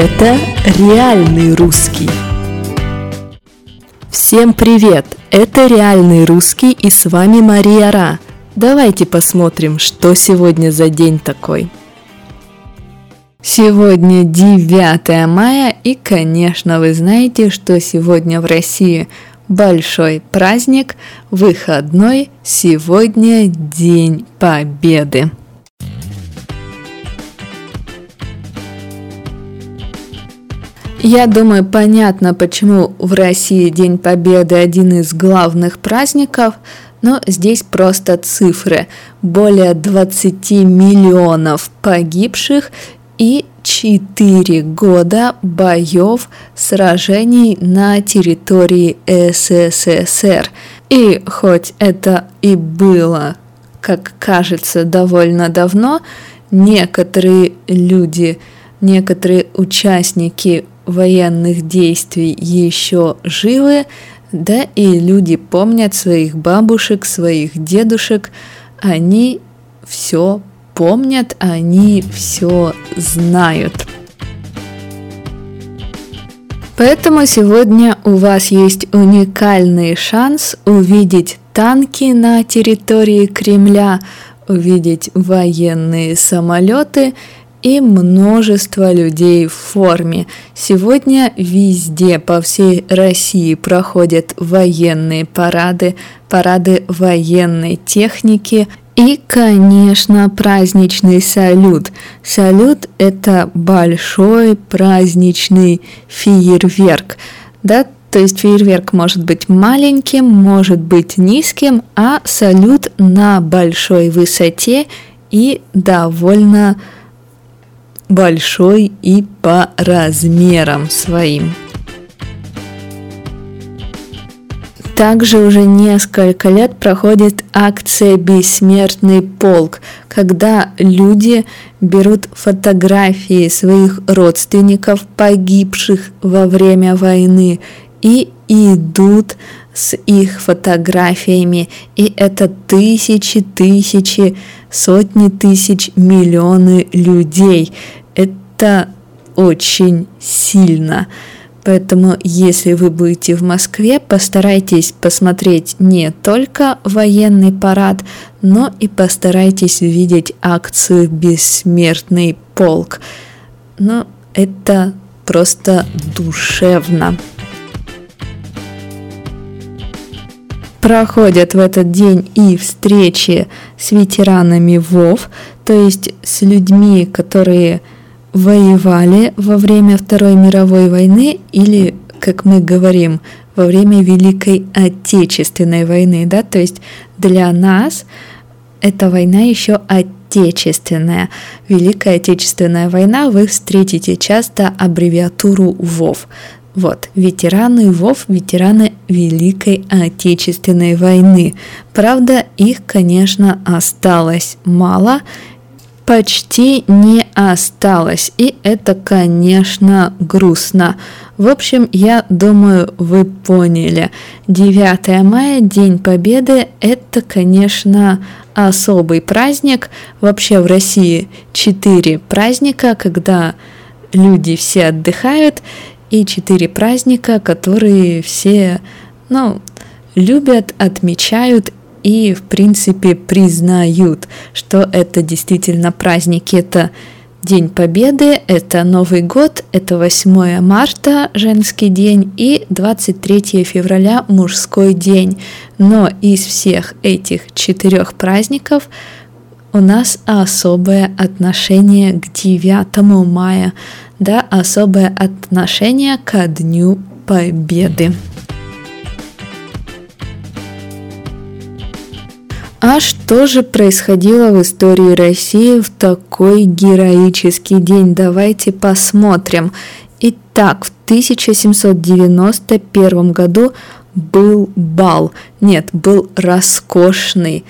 Это реальный русский. Всем привет! Это реальный русский и с вами Мария Ра. Давайте посмотрим, что сегодня за день такой. Сегодня 9 мая и, конечно, вы знаете, что сегодня в России большой праздник, выходной, сегодня День Победы. Я думаю, понятно, почему в России День Победы один из главных праздников, но здесь просто цифры. Более 20 миллионов погибших и 4 года боев, сражений на территории СССР. И хоть это и было, как кажется, довольно давно, некоторые люди, некоторые участники военных действий еще живы, да и люди помнят своих бабушек, своих дедушек, они все помнят, они все знают. Поэтому сегодня у вас есть уникальный шанс увидеть танки на территории Кремля, увидеть военные самолеты и множество людей в форме. Сегодня везде по всей России проходят военные парады, парады военной техники и, конечно, праздничный салют. Салют – это большой праздничный фейерверк, да, то есть фейерверк может быть маленьким, может быть низким, а салют на большой высоте и довольно большой и по размерам своим. Также уже несколько лет проходит акция «Бессмертный полк», когда люди берут фотографии своих родственников, погибших во время войны, и идут с их фотографиями. И это тысячи, тысячи, сотни тысяч, миллионы людей. Это очень сильно. Поэтому, если вы будете в Москве, постарайтесь посмотреть не только военный парад, но и постарайтесь увидеть акцию «Бессмертный полк». Но это просто душевно. Проходят в этот день и встречи с ветеранами ВОВ, то есть с людьми, которые воевали во время Второй мировой войны или, как мы говорим, во время Великой Отечественной войны, да, то есть для нас эта война еще отечественная. Великая Отечественная война вы встретите часто аббревиатуру ВОВ. Вот, ветераны ВОВ, ветераны Великой Отечественной войны. Правда, их, конечно, осталось мало, почти не осталось. И это, конечно, грустно. В общем, я думаю, вы поняли. 9 мая, День Победы, это, конечно, особый праздник. Вообще в России 4 праздника, когда люди все отдыхают, и 4 праздника, которые все, ну, любят, отмечают и, в принципе, признают, что это действительно праздники. Это День Победы, это Новый год, это 8 марта, женский день, и 23 февраля, мужской день. Но из всех этих четырех праздников у нас особое отношение к 9 мая, да, особое отношение ко Дню Победы. А что же происходило в истории России в такой героический день? Давайте посмотрим. Итак, в 1791 году был бал. Нет, был роскошный,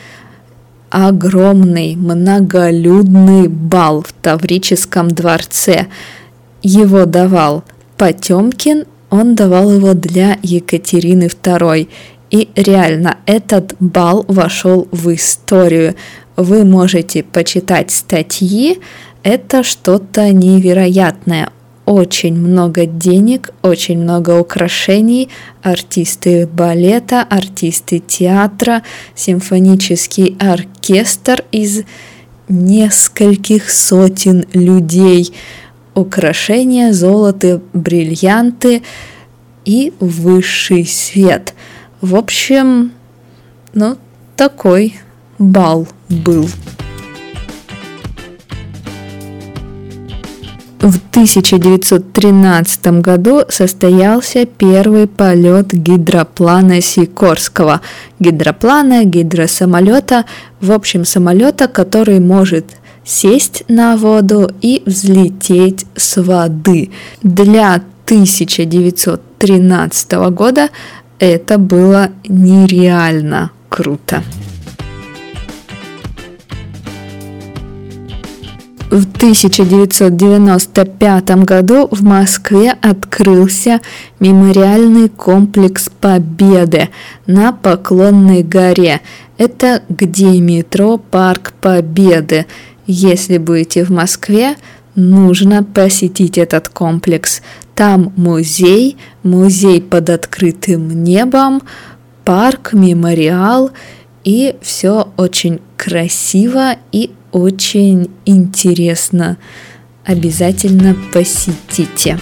огромный, многолюдный бал в Таврическом дворце. Его давал Потемкин, он давал его для Екатерины II. И реально этот бал вошел в историю. Вы можете почитать статьи, это что-то невероятное. очень много денег, очень много украшений, артисты балета, артисты театра, симфонический оркестр из нескольких сотен людей, украшения, золото, бриллианты и высший свет. В общем, ну, такой бал был. В 1913 году состоялся первый полет гидроплана Сикорского. Гидроплана, гидросамолета, в общем самолета, который может сесть на воду и взлететь с воды. Для 1913 года это было нереально круто. В 1995 году в Москве открылся мемориальный комплекс Победы на Поклонной горе. Это где метро Парк Победы. Если будете в Москве, нужно посетить этот комплекс. Там музей, музей под открытым небом, парк, мемориал, и все очень красиво и очень интересно. Обязательно посетите.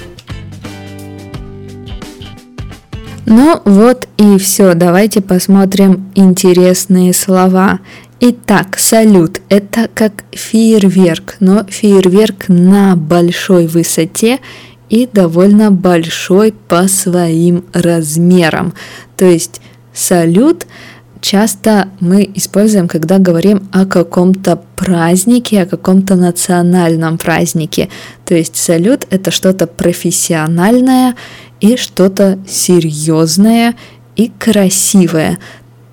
Ну вот и все, давайте посмотрим интересные слова. Итак, салют – это как фейерверк, но фейерверк на большой высоте и довольно большой по своим размерам. То есть салют – часто мы используем, когда говорим о каком-то празднике, о каком-то национальном празднике. То есть салют это что-то профессиональное и что-то серьезное и красивое.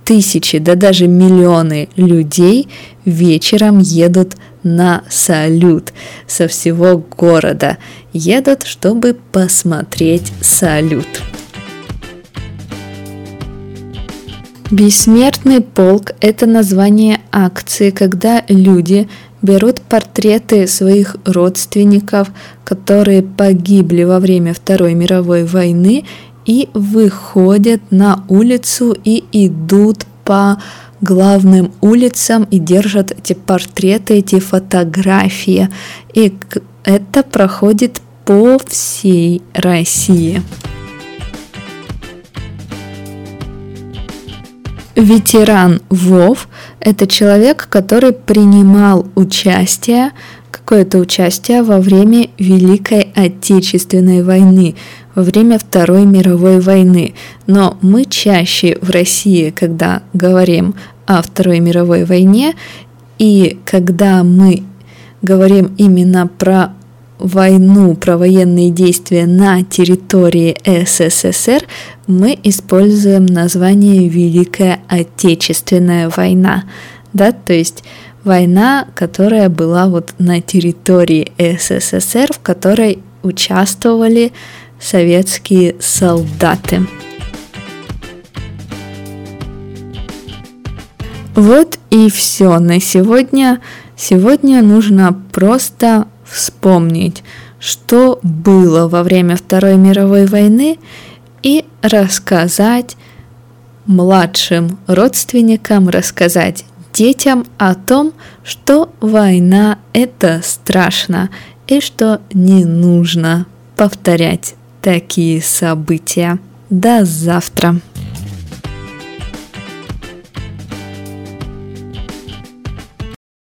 Тысячи, да даже миллионы людей вечером едут на салют со всего города. Едут, чтобы посмотреть салют. Бессмертный полк – это название акции, когда люди берут портреты своих родственников, которые погибли во время Второй мировой войны, и выходят на улицу и идут по главным улицам и держат эти портреты, эти фотографии. И это проходит по всей России. Ветеран ВОВ – это человек, который принимал участие, какое-то участие во время Великой Отечественной войны, во время Второй мировой войны. Но мы чаще в России, когда говорим о Второй мировой войне, и когда мы говорим именно про войну, про военные действия на территории СССР, мы используем название Великая Отечественная война. Да, то есть война, которая была вот на территории СССР, в которой участвовали советские солдаты. Вот и все на сегодня. Сегодня нужно просто вспомнить, что было во время Второй мировой войны и рассказать младшим родственникам, рассказать детям о том, что война это страшно и что не нужно повторять такие события. До завтра!